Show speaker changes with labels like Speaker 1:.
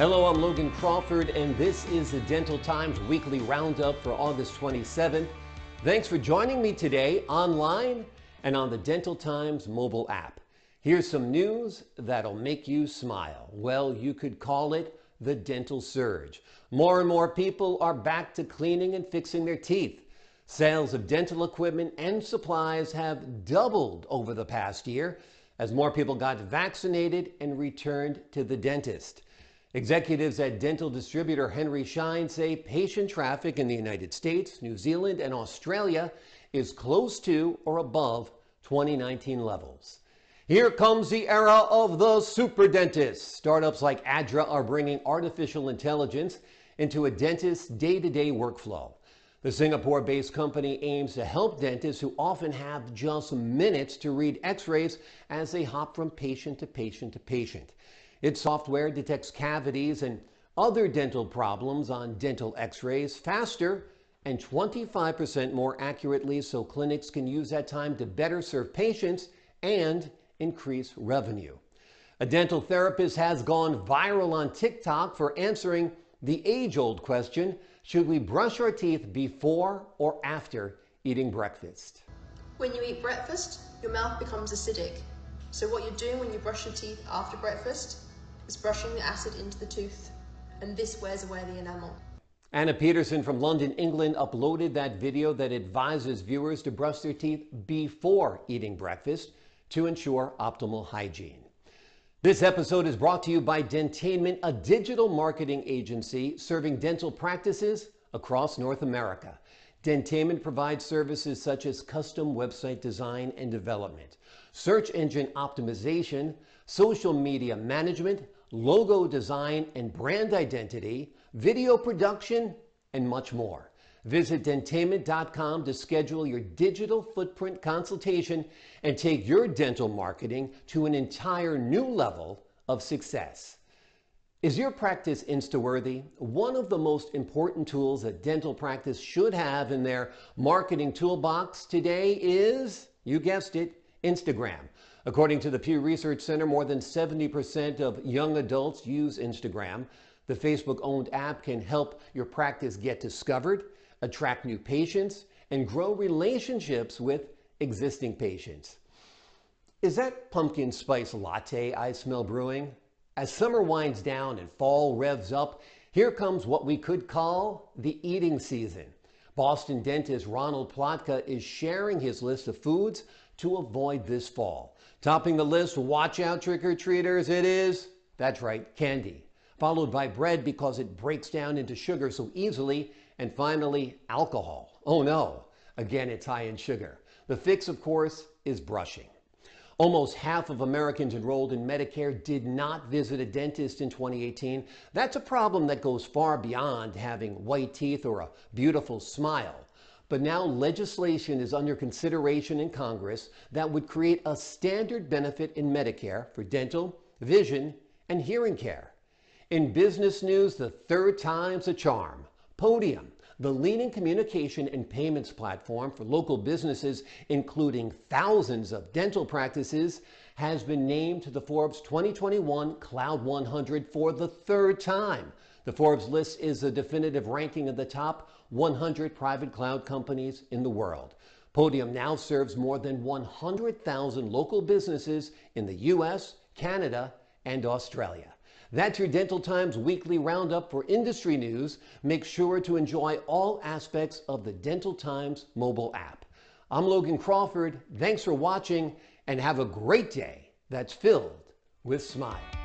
Speaker 1: Hello, I'm Logan Crawford, and this is the Dental Times Weekly Roundup for August 27th. Thanks for joining me today online and on the Dental Times mobile app. Here's some news that'll make you smile. Well, you could call it the dental surge. More and more people are back to cleaning and fixing their teeth. Sales of dental equipment and supplies have doubled over the past year as more people got vaccinated and returned to the dentist. Executives at dental distributor Henry Schein say patient traffic in the United States, New Zealand, and Australia is close to or above 2019 levels. Here comes the era of the super dentist. Startups like Adra are bringing artificial intelligence into a dentist's day to day workflow. The Singapore based company aims to help dentists who often have just minutes to read x rays as they hop from patient to patient to patient. Its software detects cavities and other dental problems on dental x-rays faster and 25% more accurately so clinics can use that time to better serve patients and increase revenue. A dental therapist has gone viral on TikTok for answering the age-old question, should we brush our teeth before or after eating breakfast?
Speaker 2: When you eat breakfast, your mouth becomes acidic. So what you're doing when you brush your teeth after breakfast is brushing the acid into the tooth, and this wears away the enamel.
Speaker 1: Anna Peterson from London, England uploaded that video that advises viewers to brush their teeth before eating breakfast to ensure optimal hygiene. This episode is brought to you by Dentainment, a digital marketing agency serving dental practices across North America. Dentainment provides services such as custom website design and development, search engine optimization, social media management, logo design and brand identity, video production, and much more. Visit dentainment.com to schedule your digital footprint consultation and take your dental marketing to an entire new level of success. Is your practice Insta-worthy? One of the most important tools a dental practice should have in their marketing toolbox today is, you guessed it, Instagram. According to the Pew Research Center, more than 70% of young adults use Instagram. The Facebook owned app can help your practice get discovered, attract new patients, and grow relationships with existing patients. Is that pumpkin spice latte I smell brewing? As summer winds down and fall revs up, here comes what we could call the eating season. Boston dentist Ronald Plotka is sharing his list of foods to avoid this fall. Topping the list, watch out trick-or-treaters, it is, that's right, candy. Followed by bread because it breaks down into sugar so easily. And finally, alcohol. Oh no, again, it's high in sugar. The fix, of course, is brushing. Almost half of Americans enrolled in Medicare did not visit a dentist in 2018. That's a problem that goes far beyond having white teeth or a beautiful smile. But now legislation is under consideration in Congress that would create a standard benefit in Medicare for dental, vision, and hearing care. In business news, the third time's a charm. Podium, the leading communication and payments platform for local businesses, including thousands of dental practices, has been named to the Forbes 2021 Cloud 100 for the third time. The Forbes list is a definitive ranking of the top 100 private cloud companies in the world. Podium now serves more than 100,000 local businesses in the U.S., Canada, and Australia. That's your Dental Times weekly roundup for industry news. Make sure to enjoy all aspects of the Dental Times mobile app. I'm Logan Crawford. Thanks for watching and have a great day that's filled with smiles.